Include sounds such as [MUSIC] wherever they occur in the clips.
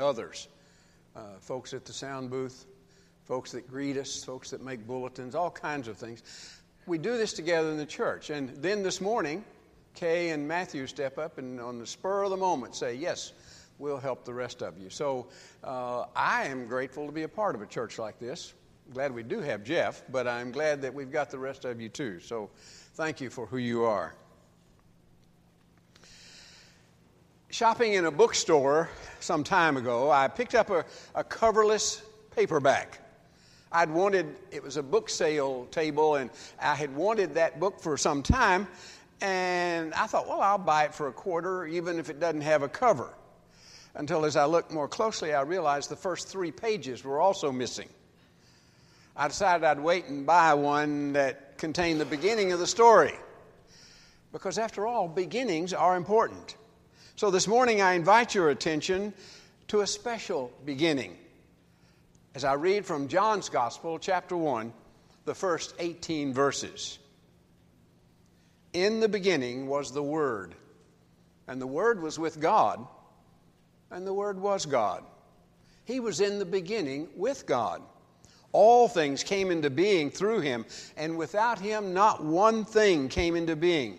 others. Uh, folks at the sound booth, folks that greet us, folks that make bulletins, all kinds of things. We do this together in the church. And then this morning, Kay and Matthew step up and on the spur of the moment say, Yes, we'll help the rest of you. So uh, I am grateful to be a part of a church like this. Glad we do have Jeff, but I'm glad that we've got the rest of you too. So thank you for who you are. Shopping in a bookstore some time ago, I picked up a, a coverless paperback. I'd wanted, it was a book sale table, and I had wanted that book for some time, and I thought, well, I'll buy it for a quarter, even if it doesn't have a cover. Until as I looked more closely, I realized the first three pages were also missing. I decided I'd wait and buy one that contained the beginning of the story. Because after all, beginnings are important. So this morning, I invite your attention to a special beginning as I read from John's Gospel, chapter 1, the first 18 verses. In the beginning was the Word, and the Word was with God, and the Word was God. He was in the beginning with God. All things came into being through him, and without him, not one thing came into being.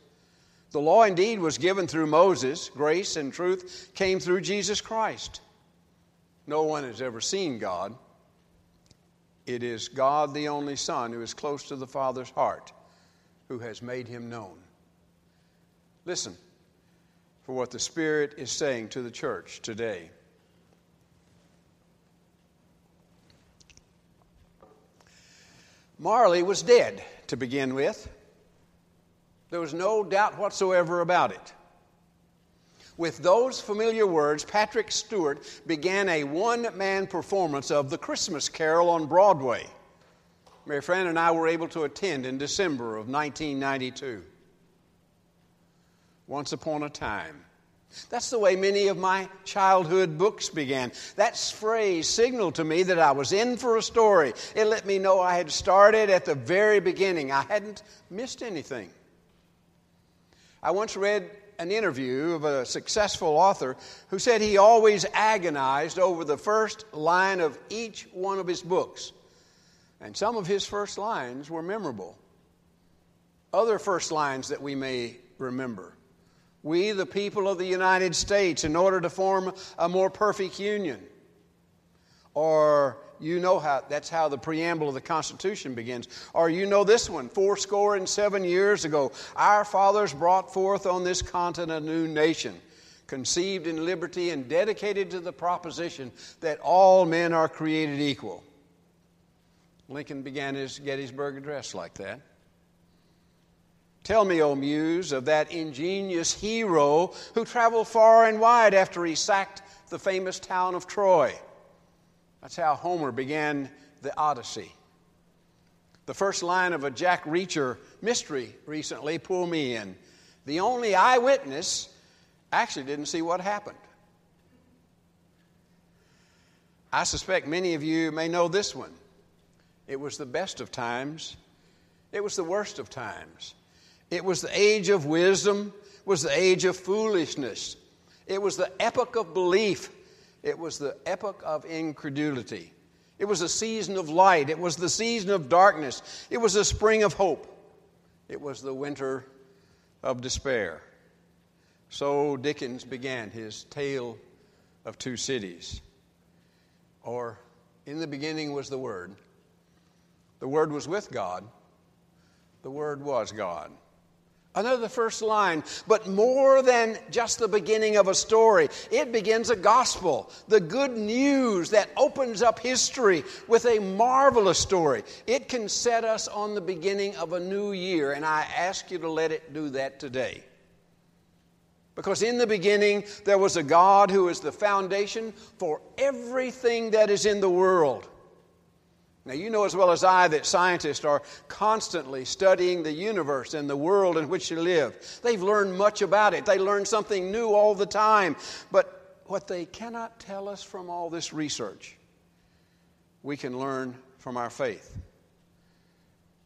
The law indeed was given through Moses, grace and truth came through Jesus Christ. No one has ever seen God. It is God, the only Son, who is close to the Father's heart, who has made him known. Listen for what the Spirit is saying to the church today. Marley was dead to begin with. There was no doubt whatsoever about it. With those familiar words, Patrick Stewart began a one man performance of The Christmas Carol on Broadway. Mary Fran and I were able to attend in December of 1992. Once upon a time. That's the way many of my childhood books began. That phrase signaled to me that I was in for a story. It let me know I had started at the very beginning, I hadn't missed anything. I once read an interview of a successful author who said he always agonized over the first line of each one of his books. And some of his first lines were memorable. Other first lines that we may remember. We, the people of the United States, in order to form a more perfect union. Or you know how that's how the preamble of the Constitution begins. Or you know this one, four score and seven years ago, our fathers brought forth on this continent a new nation, conceived in liberty and dedicated to the proposition that all men are created equal. Lincoln began his Gettysburg Address like that. Tell me, O Muse, of that ingenious hero who traveled far and wide after he sacked the famous town of Troy. That's how Homer began the Odyssey. The first line of a Jack Reacher mystery recently pulled me in. The only eyewitness actually didn't see what happened. I suspect many of you may know this one. It was the best of times It was the worst of times. It was the age of wisdom, was the age of foolishness. It was the epoch of belief. It was the epoch of incredulity. It was a season of light. It was the season of darkness. It was a spring of hope. It was the winter of despair. So Dickens began his tale of two cities. Or, in the beginning was the Word. The Word was with God. The Word was God. Another first line, but more than just the beginning of a story, it begins a gospel, the good news that opens up history with a marvelous story. It can set us on the beginning of a new year, and I ask you to let it do that today. Because in the beginning, there was a God who is the foundation for everything that is in the world. Now, you know as well as I that scientists are constantly studying the universe and the world in which you live. They've learned much about it, they learn something new all the time. But what they cannot tell us from all this research, we can learn from our faith.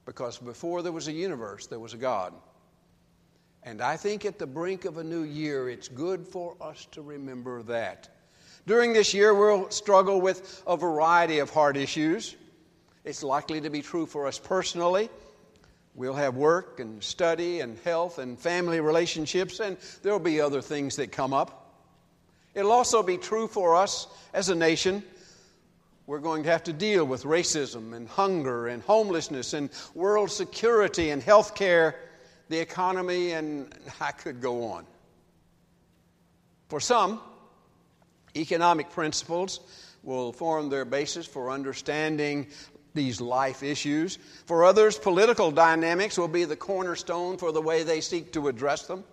Because before there was a universe, there was a God. And I think at the brink of a new year, it's good for us to remember that. During this year, we'll struggle with a variety of hard issues. It's likely to be true for us personally. We'll have work and study and health and family relationships, and there'll be other things that come up. It'll also be true for us as a nation. We're going to have to deal with racism and hunger and homelessness and world security and health care, the economy, and I could go on. For some, economic principles will form their basis for understanding these life issues. For others, political dynamics will be the cornerstone for the way they seek to address them.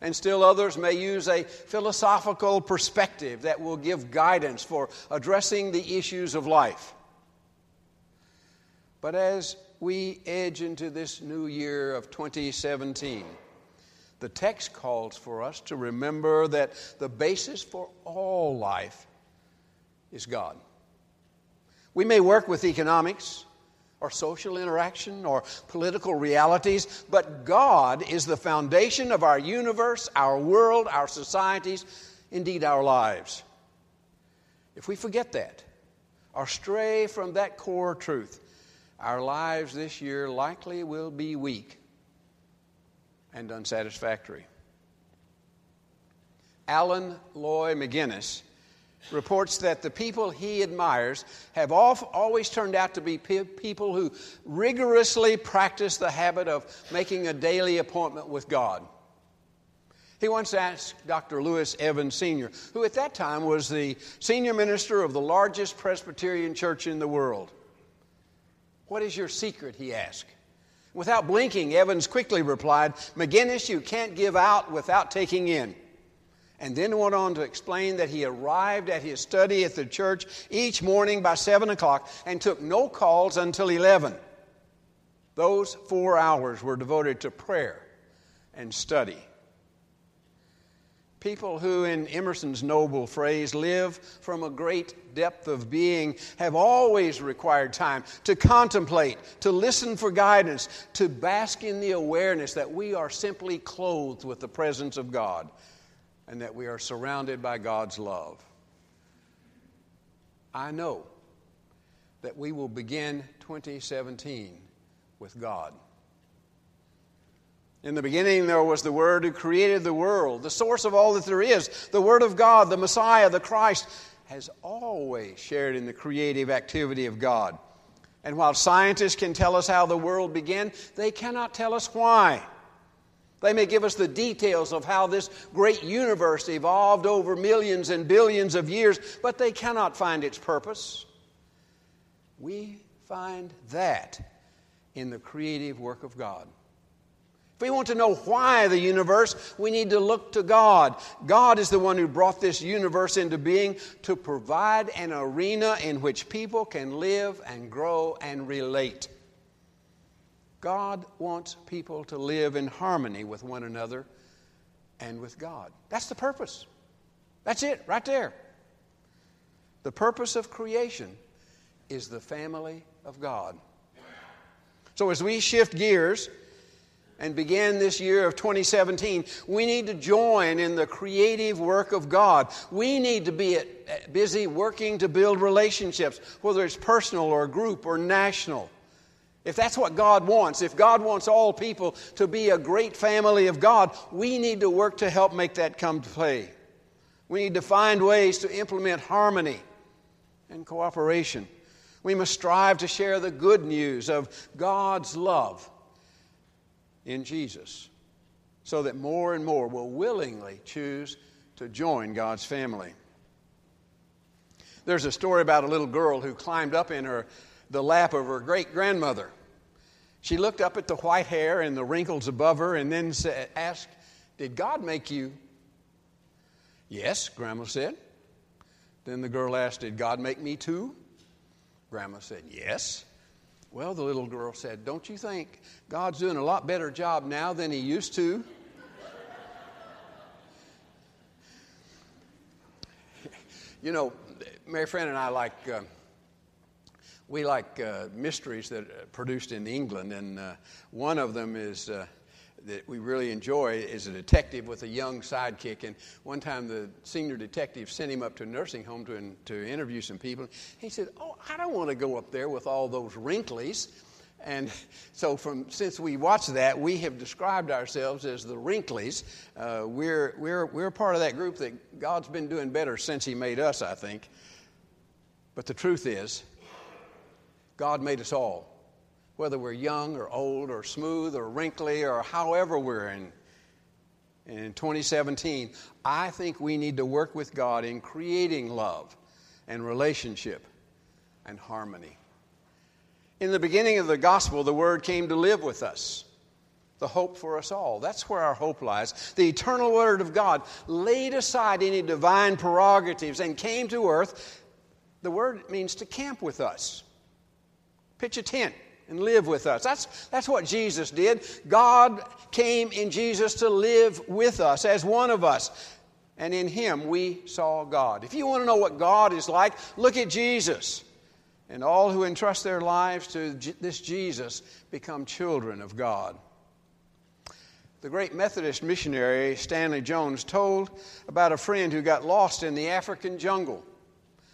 And still others may use a philosophical perspective that will give guidance for addressing the issues of life. But as we edge into this new year of 2017, the text calls for us to remember that the basis for all life is God. We may work with economics or social interaction or political realities, but God is the foundation of our universe, our world, our societies, indeed our lives. If we forget that or stray from that core truth, our lives this year likely will be weak and unsatisfactory. Alan Loy McGinnis reports that the people he admires have always turned out to be people who rigorously practice the habit of making a daily appointment with God. He once asked Dr. Louis Evans Sr., who at that time was the senior minister of the largest Presbyterian church in the world. What is your secret? he asked. Without blinking, Evans quickly replied, McGinnis, you can't give out without taking in and then went on to explain that he arrived at his study at the church each morning by 7 o'clock and took no calls until 11. Those four hours were devoted to prayer and study. People who, in Emerson's noble phrase, live from a great depth of being have always required time to contemplate, to listen for guidance, to bask in the awareness that we are simply clothed with the presence of God and that we are surrounded by God's love. I know that we will begin 2017 with God. In the beginning, there was the Word who created the world, the source of all that there is. The Word of God, the Messiah, the Christ, has always shared in the creative activity of God. And while scientists can tell us how the world began, they cannot tell us why. They may give us the details of how this great universe evolved over millions and billions of years, but they cannot find its purpose. We find that in the creative work of God. If we want to know why the universe, we need to look to God. God is the one who brought this universe into being to provide an arena in which people can live and grow and relate. God wants people to live in harmony with one another and with God. That's the purpose. That's it, right there. The purpose of creation is the family of God. So as we shift gears and begin this year of 2017, we need to join in the creative work of God. We need to be busy working to build relationships, whether it's personal or group or national. If that's what God wants, if God wants all people to be a great family of God, we need to work to help make that come to play. We need to find ways to implement harmony and cooperation. We must strive to share the good news of God's love in Jesus so that more and more will willingly choose to join God's family. There's a story about a little girl who climbed up in her the lap of her great grandmother. She looked up at the white hair and the wrinkles above her and then said, asked, Did God make you? Yes, Grandma said. Then the girl asked, Did God make me too? Grandma said, Yes. Well, the little girl said, Don't you think God's doing a lot better job now than He used to? [LAUGHS] you know, Mary Fran and I like. Uh, we like uh, mysteries that are produced in England, and uh, one of them is uh, that we really enjoy is a detective with a young sidekick. And one time, the senior detective sent him up to a nursing home to, to interview some people. He said, "Oh, I don't want to go up there with all those wrinklies." And so, from since we watched that, we have described ourselves as the Wrinklies. Uh, we're, we're, we're part of that group that God's been doing better since He made us, I think. But the truth is, God made us all, whether we're young or old or smooth or wrinkly or however we're in. in 2017, I think we need to work with God in creating love and relationship and harmony. In the beginning of the gospel, the Word came to live with us, the hope for us all. That's where our hope lies. The eternal Word of God laid aside any divine prerogatives and came to earth. The word means to camp with us pitch a tent and live with us. That's, that's what Jesus did. God came in Jesus to live with us as one of us. And in Him we saw God. If you want to know what God is like, look at Jesus. And all who entrust their lives to this Jesus become children of God. The great Methodist missionary Stanley Jones told about a friend who got lost in the African jungle.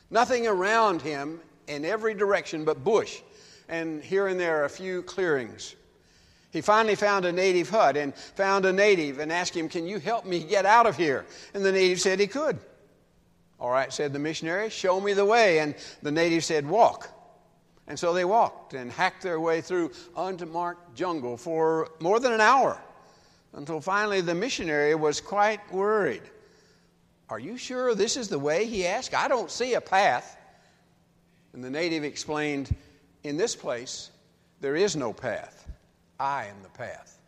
Nothing around him in every direction but bush and here and there a few clearings. He finally found a native hut and found a native and asked him, Can you help me get out of here? And the native said he could. All right, said the missionary, show me the way. And the native said, Walk. And so they walked and hacked their way through unmarked jungle for more than an hour until finally the missionary was quite worried. Are you sure this is the way? He asked. I don't see a path. And the native explained, in this place, there is no path. I am the path.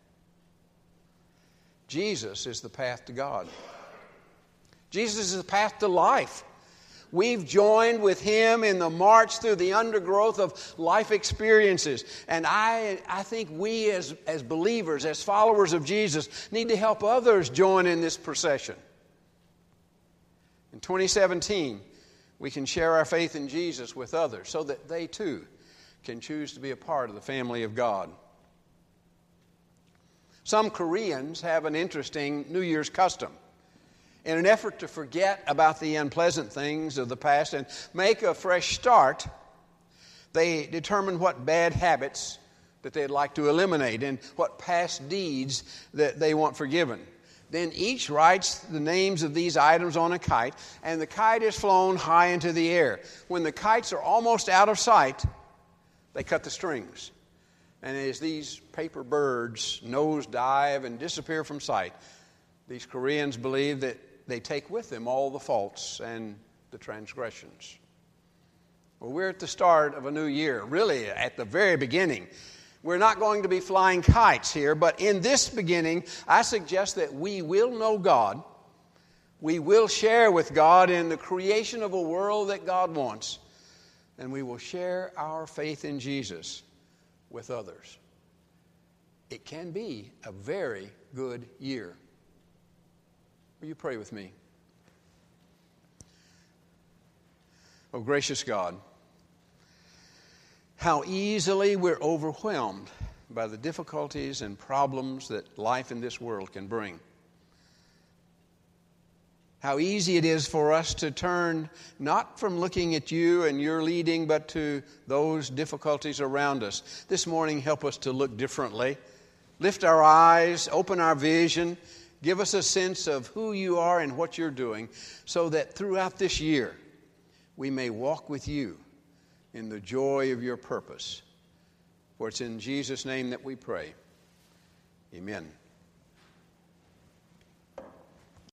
Jesus is the path to God. Jesus is the path to life. We've joined with him in the march through the undergrowth of life experiences. And I, I think we, as, as believers, as followers of Jesus, need to help others join in this procession. In 2017, we can share our faith in Jesus with others so that they too can choose to be a part of the family of God. Some Koreans have an interesting New Year's custom. In an effort to forget about the unpleasant things of the past and make a fresh start, they determine what bad habits that they'd like to eliminate and what past deeds that they want forgiven. Then each writes the names of these items on a kite, and the kite is flown high into the air. When the kites are almost out of sight, they cut the strings. And as these paper birds nose dive and disappear from sight, these Koreans believe that they take with them all the faults and the transgressions. Well, we're at the start of a new year, really at the very beginning. We're not going to be flying kites here, but in this beginning, I suggest that we will know God. We will share with God in the creation of a world that God wants and we will share our faith in Jesus with others. It can be a very good year. Will you pray with me? Oh, gracious God, how easily we're overwhelmed by the difficulties and problems that life in this world can bring. How easy it is for us to turn not from looking at you and your leading, but to those difficulties around us. This morning, help us to look differently. Lift our eyes, open our vision, give us a sense of who you are and what you're doing, so that throughout this year we may walk with you in the joy of your purpose. For it's in Jesus' name that we pray. Amen.